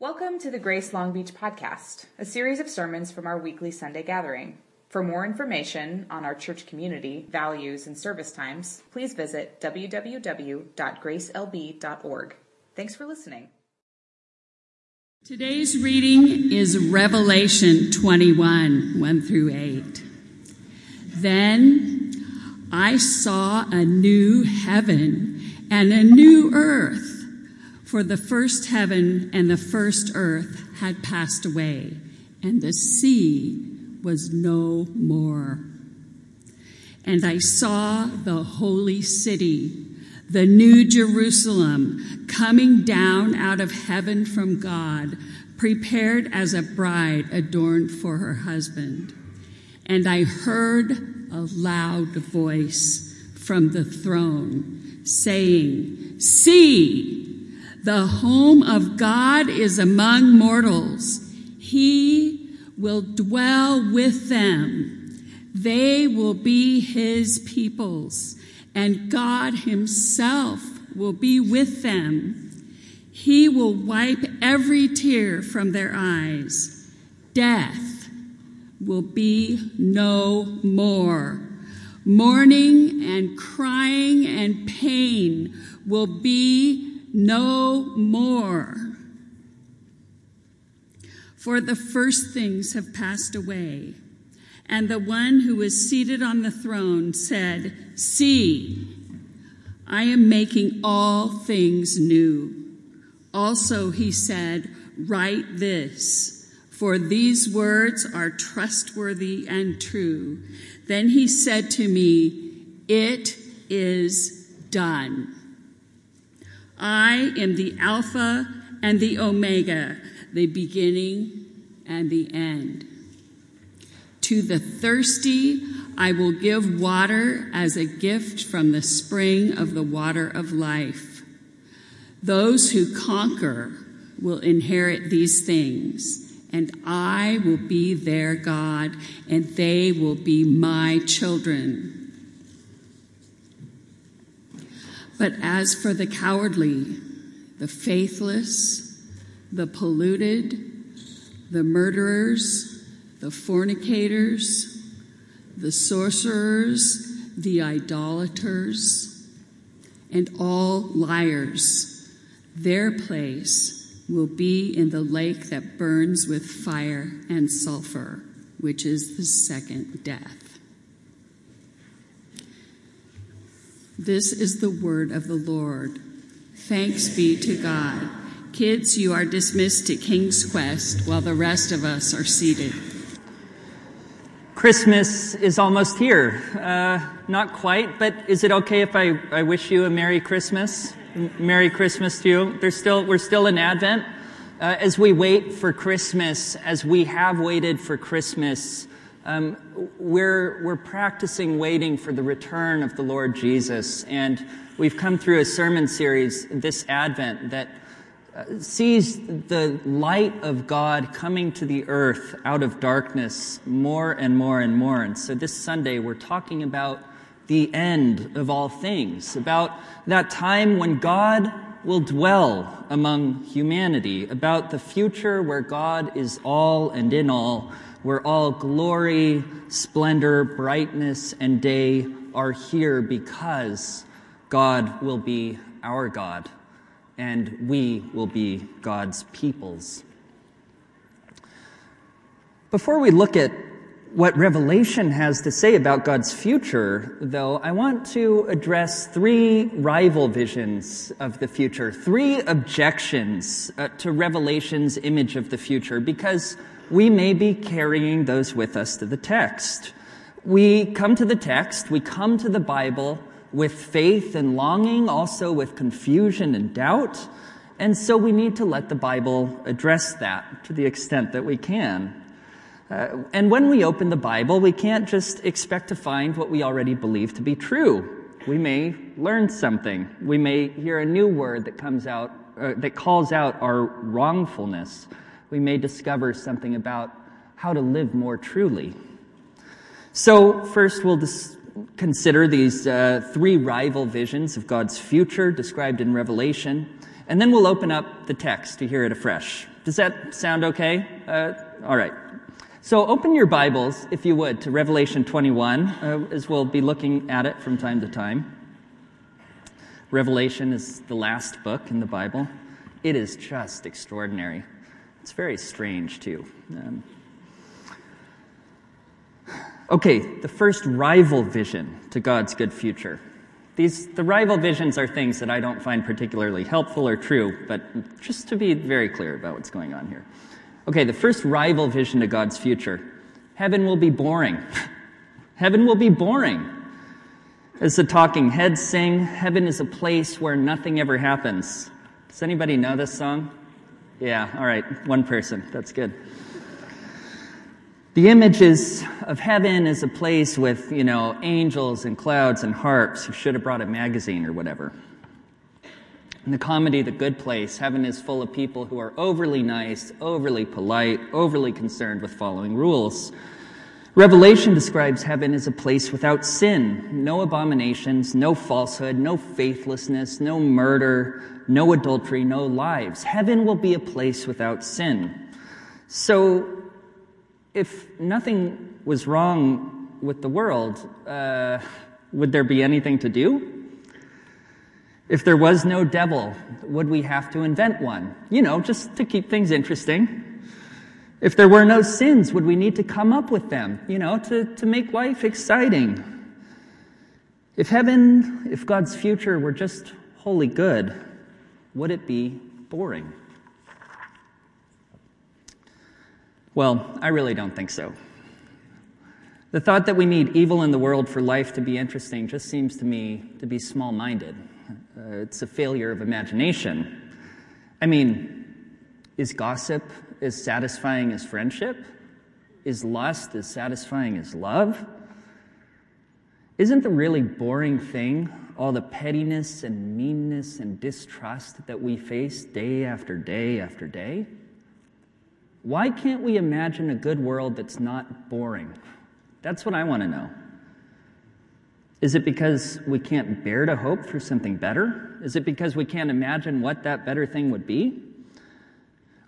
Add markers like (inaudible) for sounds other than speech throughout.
Welcome to the Grace Long Beach podcast, a series of sermons from our weekly Sunday gathering. For more information on our church community, values, and service times, please visit www.gracelb.org. Thanks for listening. Today's reading is Revelation 21 1 through 8. Then I saw a new heaven and a new earth for the first heaven and the first earth had passed away, and the sea was no more. And I saw the holy city, the new Jerusalem, coming down out of heaven from God, prepared as a bride adorned for her husband. And I heard a loud voice from the throne saying, See, the home of God is among mortals. He will dwell with them. They will be his peoples, and God himself will be with them. He will wipe every tear from their eyes. Death will be no more. Mourning and crying and pain will be no more. For the first things have passed away. And the one who was seated on the throne said, See, I am making all things new. Also, he said, Write this, for these words are trustworthy and true. Then he said to me, It is done. I am the Alpha and the Omega, the beginning and the end. To the thirsty, I will give water as a gift from the spring of the water of life. Those who conquer will inherit these things, and I will be their God, and they will be my children. But as for the cowardly, the faithless, the polluted, the murderers, the fornicators, the sorcerers, the idolaters, and all liars, their place will be in the lake that burns with fire and sulfur, which is the second death. This is the word of the Lord. Thanks be to God. Kids, you are dismissed to King's Quest while the rest of us are seated. Christmas is almost here. Uh, not quite, but is it okay if I, I wish you a Merry Christmas? Merry Christmas to you. There's still, we're still in Advent. Uh, as we wait for Christmas, as we have waited for Christmas, um, we're, we're practicing waiting for the return of the Lord Jesus. And we've come through a sermon series this Advent that uh, sees the light of God coming to the earth out of darkness more and more and more. And so this Sunday, we're talking about the end of all things, about that time when God will dwell among humanity, about the future where God is all and in all where all glory, splendor, brightness, and day are here because God will be our God and we will be God's peoples. Before we look at what Revelation has to say about God's future, though, I want to address three rival visions of the future, three objections uh, to Revelation's image of the future, because we may be carrying those with us to the text. We come to the text, we come to the Bible with faith and longing, also with confusion and doubt. And so we need to let the Bible address that to the extent that we can. Uh, and when we open the Bible, we can't just expect to find what we already believe to be true. We may learn something. We may hear a new word that comes out, uh, that calls out our wrongfulness we may discover something about how to live more truly. So, first, we'll dis- consider these uh, three rival visions of God's future described in Revelation. And then we'll open up the text to hear it afresh. Does that sound okay? Uh, all right. So open your Bibles, if you would, to Revelation 21, uh, as we'll be looking at it from time to time. Revelation is the last book in the Bible. It is just extraordinary. It's very strange, too. Um, okay, the first rival vision to God's good future. These, the rival visions are things that I don't find particularly helpful or true, but just to be very clear about what's going on here. Okay, the first rival vision to God's future. Heaven will be boring. (laughs) Heaven will be boring. As the talking heads sing, heaven is a place where nothing ever happens. Does anybody know this song? Yeah, all right, one person. That's good. The images of heaven is a place with, you know, angels and clouds and harps. You should have brought a magazine or whatever. In the comedy The Good Place, heaven is full of people who are overly nice, overly polite, overly concerned with following rules. Revelation describes heaven as a place without sin, no abominations, no falsehood, no faithlessness, no murder, no adultery, no lives. Heaven will be a place without sin. So if nothing was wrong with the world, uh, would there be anything to do? If there was no devil, would we have to invent one? You know, just to keep things interesting. If there were no sins, would we need to come up with them, you know, to, to make life exciting? If heaven, if God's future were just wholly good, would it be boring? Well, I really don't think so. The thought that we need evil in the world for life to be interesting just seems to me to be small minded. Uh, it's a failure of imagination. I mean, is gossip as satisfying as friendship? Is lust as satisfying as love? Isn't the really boring thing all the pettiness and meanness and distrust that we face day after day after day? Why can't we imagine a good world that's not boring? That's what I want to know. Is it because we can't bear to hope for something better? Is it because we can't imagine what that better thing would be?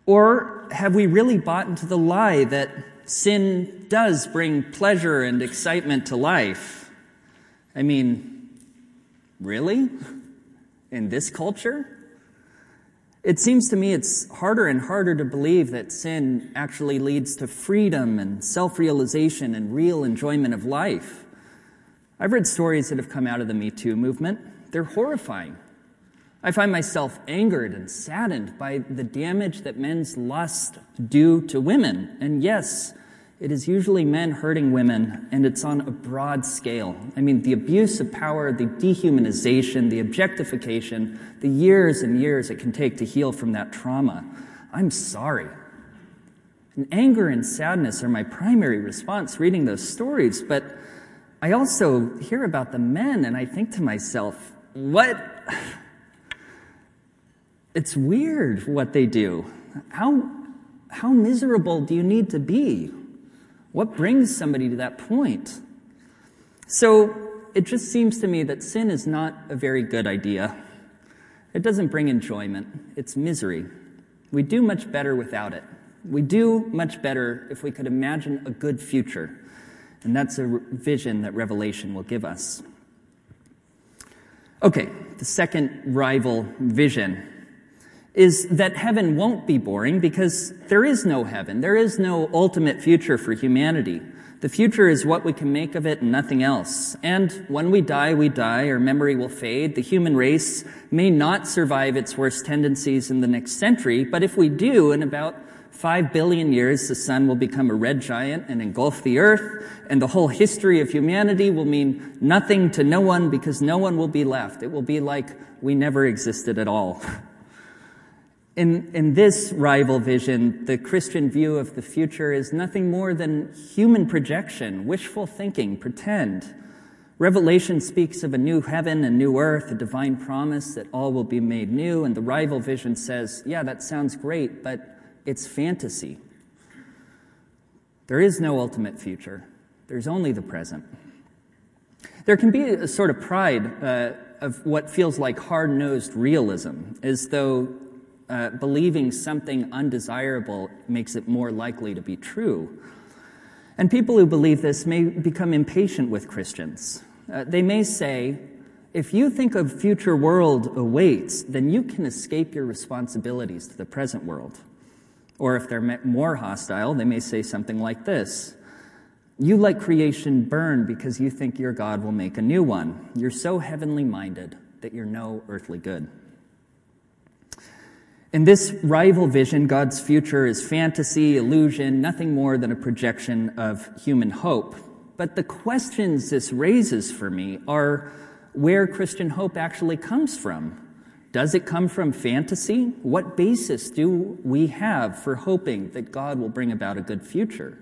Or have we really bought into the lie that sin does bring pleasure and excitement to life? I mean, really? In this culture? It seems to me it's harder and harder to believe that sin actually leads to freedom and self realization and real enjoyment of life. I've read stories that have come out of the Me Too movement. They're horrifying. I find myself angered and saddened by the damage that men's lust do to women. And yes, it is usually men hurting women, and it's on a broad scale. I mean, the abuse of power, the dehumanization, the objectification, the years and years it can take to heal from that trauma. I'm sorry. And anger and sadness are my primary response reading those stories, but I also hear about the men, and I think to myself, what? It's weird what they do. How, how miserable do you need to be? What brings somebody to that point? So it just seems to me that sin is not a very good idea. It doesn't bring enjoyment, it's misery. We do much better without it. We do much better if we could imagine a good future. And that's a vision that Revelation will give us. Okay, the second rival vision is that heaven won't be boring because there is no heaven. There is no ultimate future for humanity. The future is what we can make of it and nothing else. And when we die, we die, our memory will fade. The human race may not survive its worst tendencies in the next century, but if we do, in about five billion years, the sun will become a red giant and engulf the earth, and the whole history of humanity will mean nothing to no one because no one will be left. It will be like we never existed at all. (laughs) In, in this rival vision, the Christian view of the future is nothing more than human projection, wishful thinking, pretend. Revelation speaks of a new heaven and new earth, a divine promise that all will be made new, and the rival vision says, yeah, that sounds great, but it's fantasy. There is no ultimate future. There's only the present. There can be a sort of pride uh, of what feels like hard nosed realism, as though uh, believing something undesirable makes it more likely to be true. And people who believe this may become impatient with Christians. Uh, they may say, if you think a future world awaits, then you can escape your responsibilities to the present world. Or if they're more hostile, they may say something like this You let creation burn because you think your God will make a new one. You're so heavenly minded that you're no earthly good. In this rival vision, God's future is fantasy, illusion, nothing more than a projection of human hope. But the questions this raises for me are where Christian hope actually comes from. Does it come from fantasy? What basis do we have for hoping that God will bring about a good future?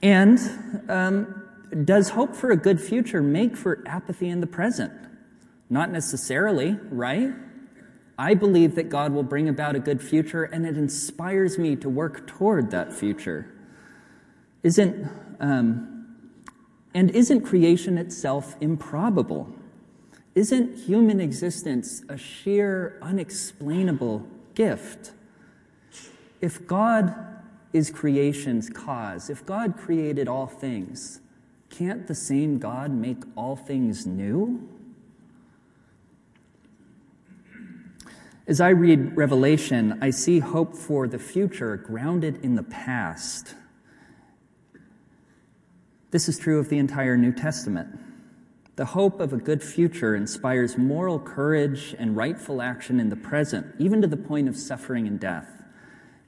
And um, does hope for a good future make for apathy in the present? Not necessarily, right? I believe that God will bring about a good future, and it inspires me to work toward that future. Isn't, um, and isn't creation itself improbable? Isn't human existence a sheer, unexplainable gift? If God is creation's cause, if God created all things, can't the same God make all things new? As I read Revelation, I see hope for the future grounded in the past. This is true of the entire New Testament. The hope of a good future inspires moral courage and rightful action in the present, even to the point of suffering and death.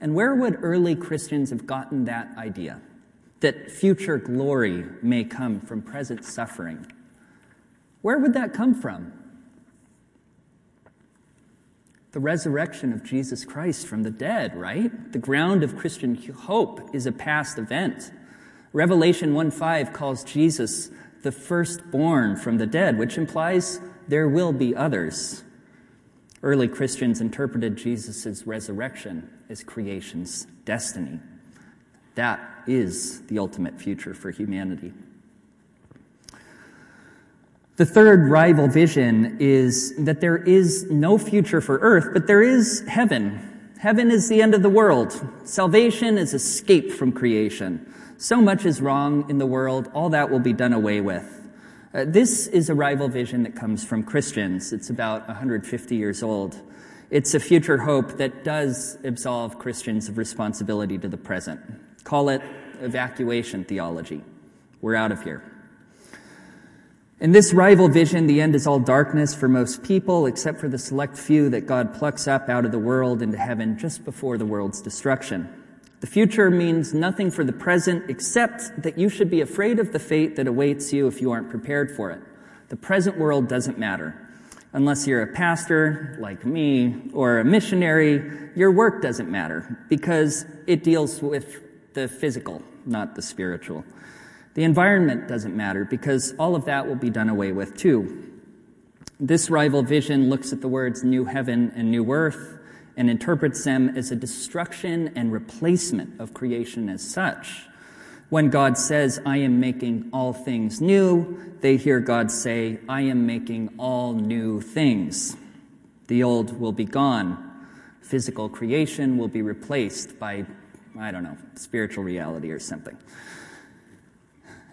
And where would early Christians have gotten that idea? That future glory may come from present suffering. Where would that come from? the resurrection of Jesus Christ from the dead, right? The ground of Christian hope is a past event. Revelation 1 5 calls Jesus the firstborn from the dead, which implies there will be others. Early Christians interpreted Jesus' resurrection as creation's destiny. That is the ultimate future for humanity. The third rival vision is that there is no future for earth, but there is heaven. Heaven is the end of the world. Salvation is escape from creation. So much is wrong in the world, all that will be done away with. Uh, this is a rival vision that comes from Christians. It's about 150 years old. It's a future hope that does absolve Christians of responsibility to the present. Call it evacuation theology. We're out of here. In this rival vision, the end is all darkness for most people, except for the select few that God plucks up out of the world into heaven just before the world's destruction. The future means nothing for the present, except that you should be afraid of the fate that awaits you if you aren't prepared for it. The present world doesn't matter. Unless you're a pastor, like me, or a missionary, your work doesn't matter because it deals with the physical, not the spiritual. The environment doesn't matter because all of that will be done away with too. This rival vision looks at the words new heaven and new earth and interprets them as a destruction and replacement of creation as such. When God says, I am making all things new, they hear God say, I am making all new things. The old will be gone. Physical creation will be replaced by, I don't know, spiritual reality or something.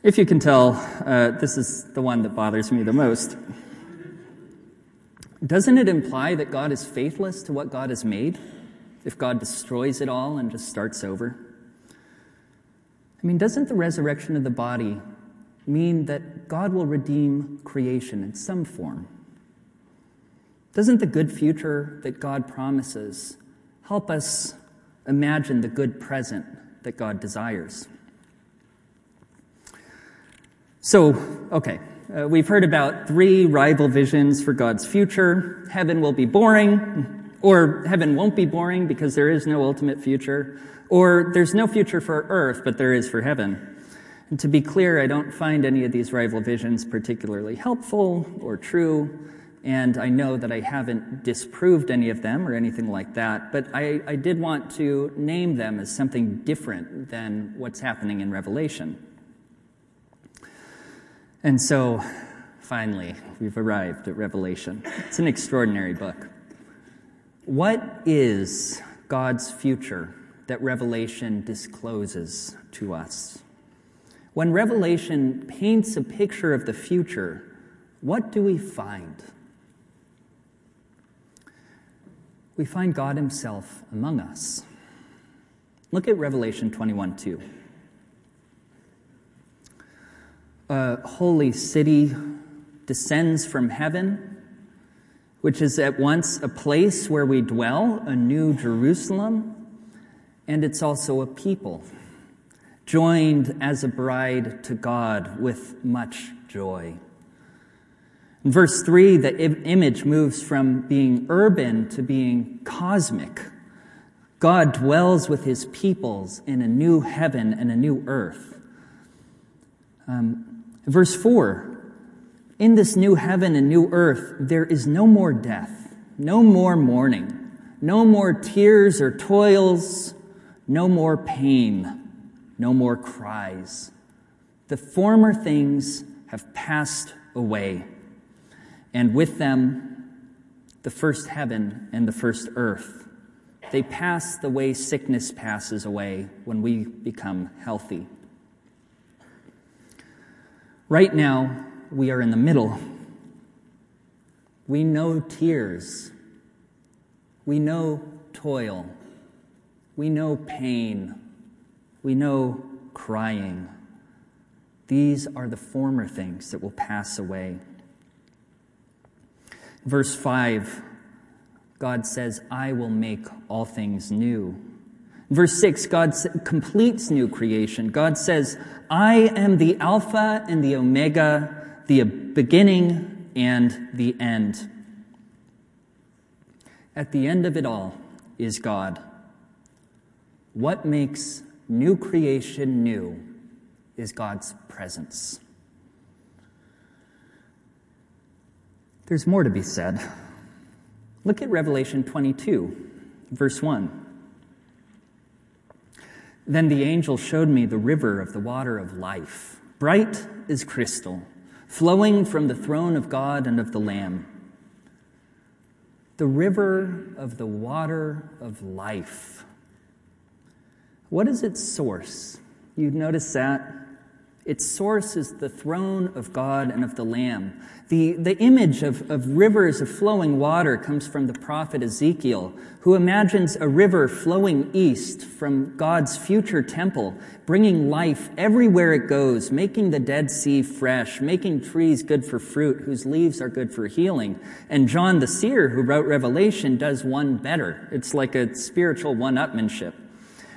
If you can tell, uh, this is the one that bothers me the most. Doesn't it imply that God is faithless to what God has made if God destroys it all and just starts over? I mean, doesn't the resurrection of the body mean that God will redeem creation in some form? Doesn't the good future that God promises help us imagine the good present that God desires? So, okay, uh, we've heard about three rival visions for God's future. Heaven will be boring, or heaven won't be boring because there is no ultimate future, or there's no future for earth, but there is for heaven. And to be clear, I don't find any of these rival visions particularly helpful or true, and I know that I haven't disproved any of them or anything like that, but I, I did want to name them as something different than what's happening in Revelation. And so, finally, we've arrived at Revelation. It's an extraordinary book. What is God's future that Revelation discloses to us? When Revelation paints a picture of the future, what do we find? We find God Himself among us. Look at Revelation 21 2. A holy city descends from heaven, which is at once a place where we dwell, a new Jerusalem, and it's also a people, joined as a bride to God with much joy. In verse 3, the image moves from being urban to being cosmic. God dwells with his peoples in a new heaven and a new earth. Um, verse 4 In this new heaven and new earth, there is no more death, no more mourning, no more tears or toils, no more pain, no more cries. The former things have passed away and with them the first heaven and the first earth. They pass the way sickness passes away when we become healthy. Right now, we are in the middle. We know tears. We know toil. We know pain. We know crying. These are the former things that will pass away. Verse 5, God says, I will make all things new. Verse 6, God completes new creation. God says, I am the Alpha and the Omega, the beginning and the end. At the end of it all is God. What makes new creation new is God's presence. There's more to be said. Look at Revelation 22, verse 1. Then the angel showed me the river of the water of life, bright as crystal, flowing from the throne of God and of the Lamb. The river of the water of life. What is its source? You notice that? Its source is the throne of God and of the Lamb. The, the image of, of rivers of flowing water comes from the prophet Ezekiel, who imagines a river flowing east from God's future temple, bringing life everywhere it goes, making the Dead Sea fresh, making trees good for fruit, whose leaves are good for healing. And John the seer, who wrote Revelation, does one better. It's like a spiritual one upmanship.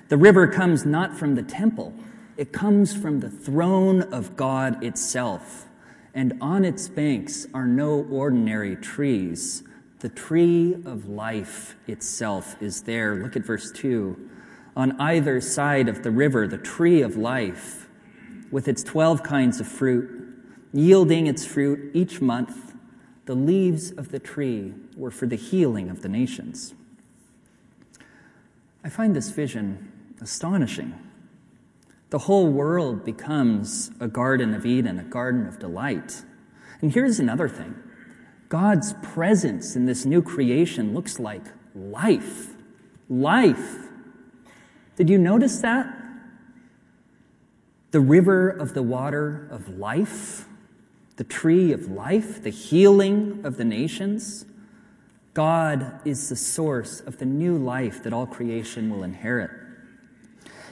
The river comes not from the temple, it comes from the throne of God itself. And on its banks are no ordinary trees. The tree of life itself is there. Look at verse 2. On either side of the river, the tree of life, with its 12 kinds of fruit, yielding its fruit each month, the leaves of the tree were for the healing of the nations. I find this vision astonishing the whole world becomes a Garden of Eden, a garden of delight. And here's another thing God's presence in this new creation looks like life. Life. Did you notice that? The river of the water of life, the tree of life, the healing of the nations. God is the source of the new life that all creation will inherit.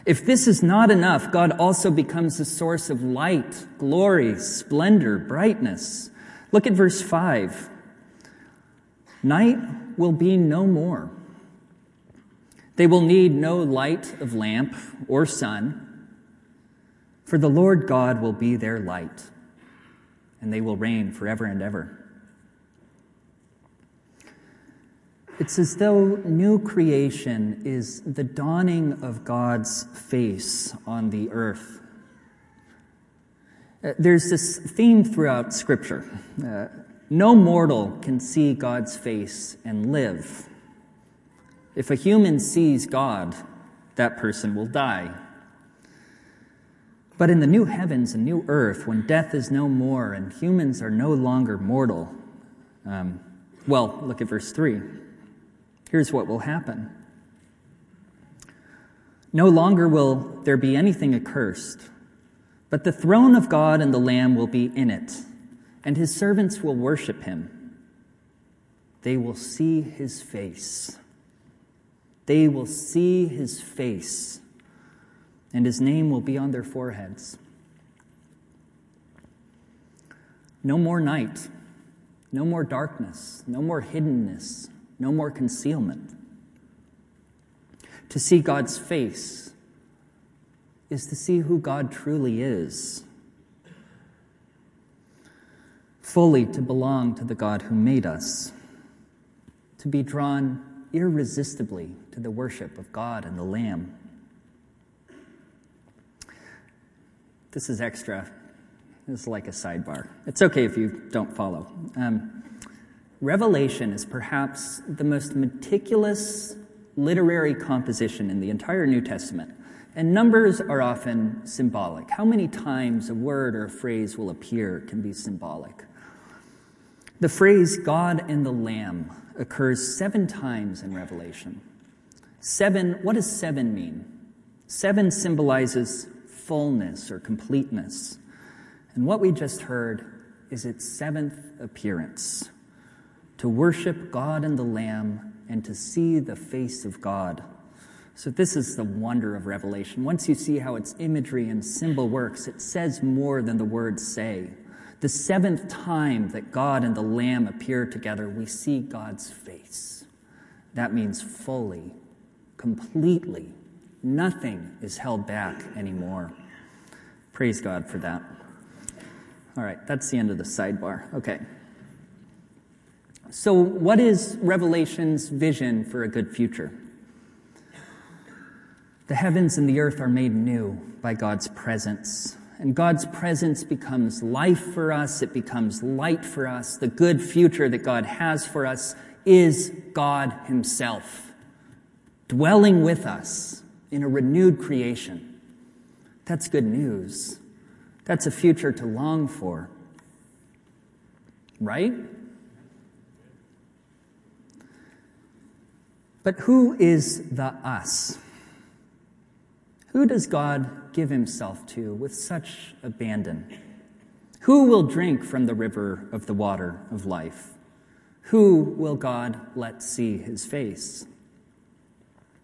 If this is not enough, God also becomes the source of light, glory, splendor, brightness. Look at verse 5. Night will be no more. They will need no light of lamp or sun, for the Lord God will be their light, and they will reign forever and ever. It's as though new creation is the dawning of God's face on the earth. Uh, there's this theme throughout Scripture. Uh, no mortal can see God's face and live. If a human sees God, that person will die. But in the new heavens and new earth, when death is no more and humans are no longer mortal, um, well, look at verse 3. Here's what will happen. No longer will there be anything accursed, but the throne of God and the Lamb will be in it, and his servants will worship him. They will see his face. They will see his face, and his name will be on their foreheads. No more night, no more darkness, no more hiddenness, no more concealment. To see God's face is to see who God truly is. Fully to belong to the God who made us. To be drawn irresistibly to the worship of God and the Lamb. This is extra. This is like a sidebar. It's okay if you don't follow. Um, Revelation is perhaps the most meticulous literary composition in the entire New Testament. And numbers are often symbolic. How many times a word or a phrase will appear can be symbolic. The phrase God and the Lamb occurs seven times in Revelation. Seven, what does seven mean? Seven symbolizes fullness or completeness. And what we just heard is its seventh appearance to worship God and the Lamb and to see the face of God. So, this is the wonder of Revelation. Once you see how its imagery and symbol works, it says more than the words say. The seventh time that God and the Lamb appear together, we see God's face. That means fully, completely. Nothing is held back anymore. Praise God for that. All right, that's the end of the sidebar. Okay. So, what is Revelation's vision for a good future? The heavens and the earth are made new by God's presence. And God's presence becomes life for us, it becomes light for us. The good future that God has for us is God Himself, dwelling with us in a renewed creation. That's good news. That's a future to long for. Right? But who is the us? Who does God give himself to with such abandon? Who will drink from the river of the water of life? Who will God let see his face?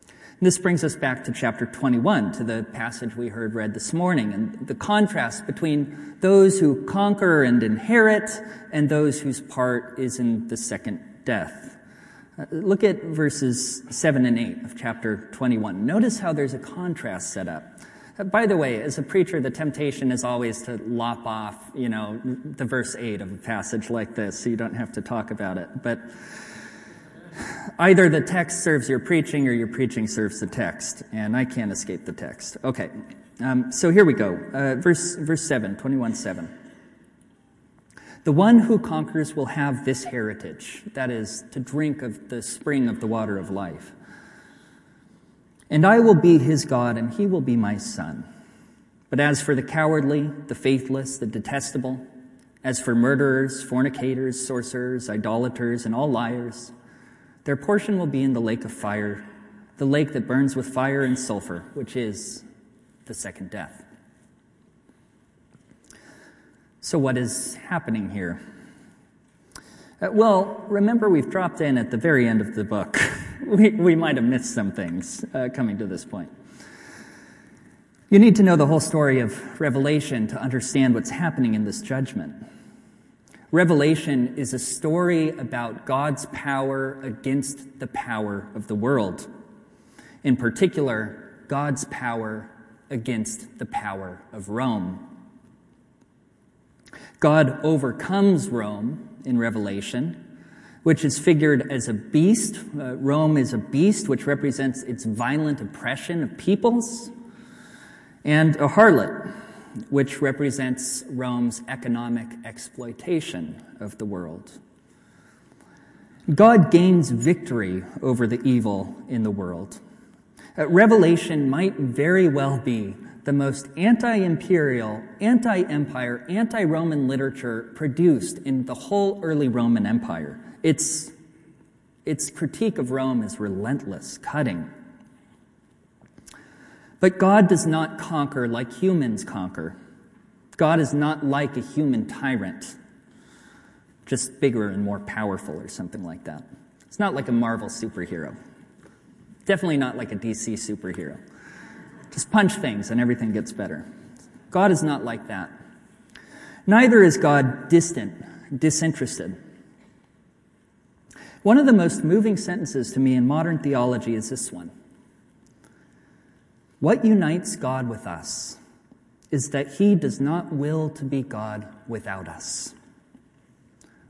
And this brings us back to chapter 21, to the passage we heard read this morning, and the contrast between those who conquer and inherit and those whose part is in the second death. Uh, look at verses 7 and 8 of chapter 21. Notice how there's a contrast set up. Uh, by the way, as a preacher, the temptation is always to lop off, you know, the verse 8 of a passage like this so you don't have to talk about it. But either the text serves your preaching or your preaching serves the text, and I can't escape the text. Okay, um, so here we go. Uh, verse, verse 7, 21 7. The one who conquers will have this heritage, that is, to drink of the spring of the water of life. And I will be his God, and he will be my son. But as for the cowardly, the faithless, the detestable, as for murderers, fornicators, sorcerers, idolaters, and all liars, their portion will be in the lake of fire, the lake that burns with fire and sulfur, which is the second death. So, what is happening here? Uh, well, remember, we've dropped in at the very end of the book. (laughs) we, we might have missed some things uh, coming to this point. You need to know the whole story of Revelation to understand what's happening in this judgment. Revelation is a story about God's power against the power of the world. In particular, God's power against the power of Rome. God overcomes Rome in Revelation, which is figured as a beast. Uh, Rome is a beast, which represents its violent oppression of peoples, and a harlot, which represents Rome's economic exploitation of the world. God gains victory over the evil in the world. Uh, Revelation might very well be the most anti imperial, anti empire, anti Roman literature produced in the whole early Roman Empire. Its, its critique of Rome is relentless, cutting. But God does not conquer like humans conquer. God is not like a human tyrant, just bigger and more powerful or something like that. It's not like a Marvel superhero. Definitely not like a DC superhero. Just punch things and everything gets better. God is not like that. Neither is God distant, disinterested. One of the most moving sentences to me in modern theology is this one What unites God with us is that he does not will to be God without us.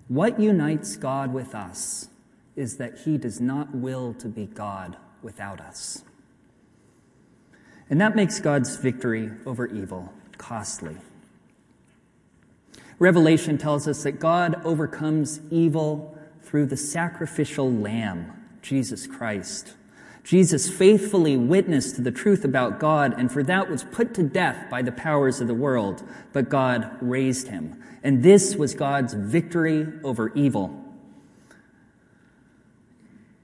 What unites God with us is that he does not will to be God without us. And that makes God's victory over evil costly. Revelation tells us that God overcomes evil through the sacrificial lamb, Jesus Christ. Jesus faithfully witnessed to the truth about God, and for that was put to death by the powers of the world, but God raised him. And this was God's victory over evil.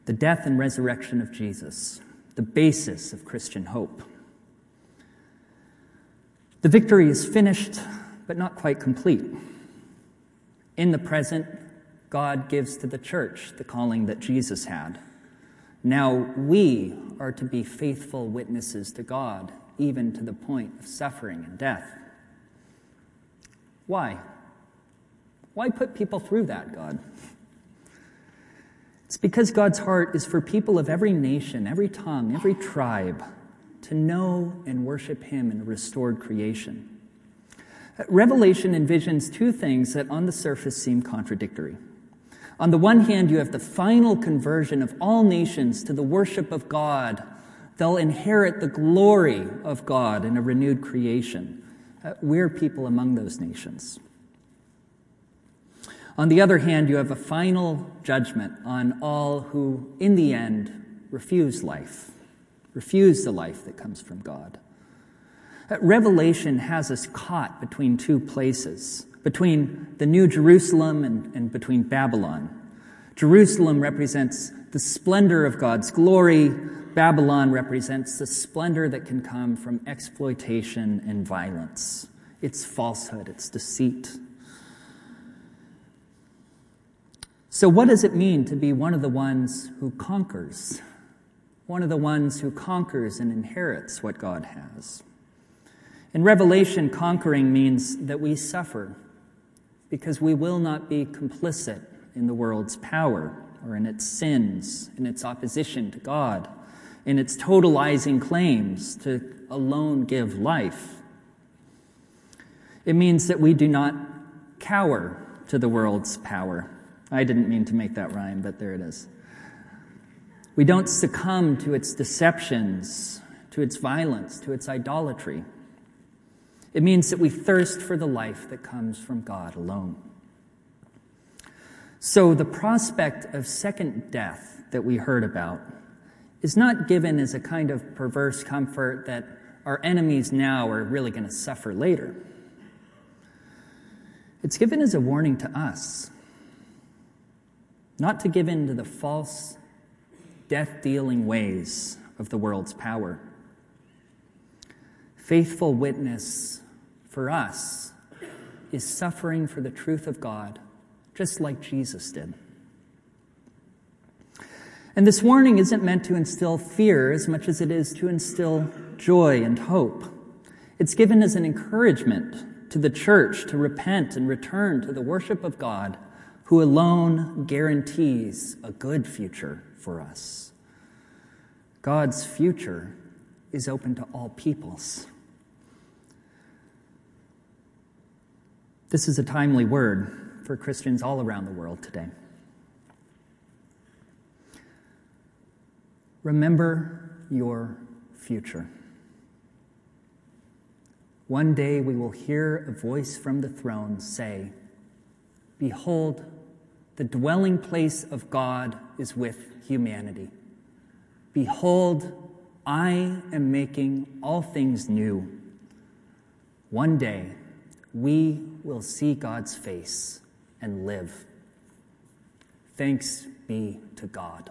The death and resurrection of Jesus, the basis of Christian hope. The victory is finished, but not quite complete. In the present, God gives to the church the calling that Jesus had. Now we are to be faithful witnesses to God, even to the point of suffering and death. Why? Why put people through that, God? It's because God's heart is for people of every nation, every tongue, every tribe to know and worship Him in restored creation. Revelation envisions two things that on the surface seem contradictory. On the one hand, you have the final conversion of all nations to the worship of God. They'll inherit the glory of God in a renewed creation. Uh, we're people among those nations. On the other hand, you have a final judgment on all who, in the end, refuse life refuse the life that comes from God. Uh, Revelation has us caught between two places, between the New Jerusalem and, and between Babylon. Jerusalem represents the splendor of God's glory. Babylon represents the splendor that can come from exploitation and violence. It's falsehood, it's deceit. So, what does it mean to be one of the ones who conquers? One of the ones who conquers and inherits what God has. In Revelation, conquering means that we suffer because we will not be complicit in the world's power or in its sins, in its opposition to God, in its totalizing claims to alone give life. It means that we do not cower to the world's power. I didn't mean to make that rhyme, but there it is. We don't succumb to its deceptions, to its violence, to its idolatry. It means that we thirst for the life that comes from God alone. So, the prospect of second death that we heard about is not given as a kind of perverse comfort that our enemies now are really going to suffer later. It's given as a warning to us not to give in to the false death dealing ways of the world's power. Faithful witness for us is suffering for the truth of God, just like Jesus did. And this warning isn't meant to instill fear as much as it is to instill joy and hope. It's given as an encouragement to the church to repent and return to the worship of God, who alone guarantees a good future for us. God's future is open to all peoples. This is a timely word for Christians all around the world today. Remember your future. One day we will hear a voice from the throne say, Behold, the dwelling place of God is with humanity. Behold, I am making all things new. One day, we will see God's face and live. Thanks be to God.